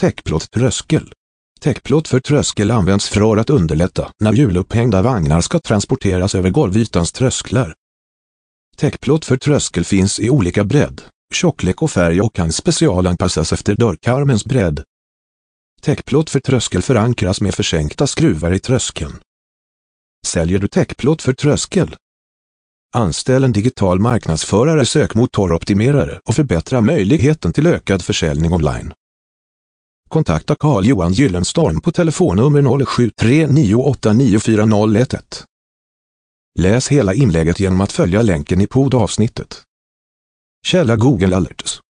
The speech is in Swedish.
Täckplåt tröskel. Täckplåt för tröskel används för att underlätta när hjulupphängda vagnar ska transporteras över golvytans trösklar. Täckplåt för tröskel finns i olika bredd, tjocklek och färg och kan specialanpassas efter dörrkarmens bredd. Täckplåt för tröskel förankras med försänkta skruvar i tröskeln. Säljer du täckplåt för tröskel? Anställ en digital marknadsförare, sökmotoroptimerare och förbättra möjligheten till ökad försäljning online. Kontakta Carl-Johan Gyllenstorm på telefonnummer 0739894011. Läs hela inlägget genom att följa länken i poddavsnittet. Källa Google Alerts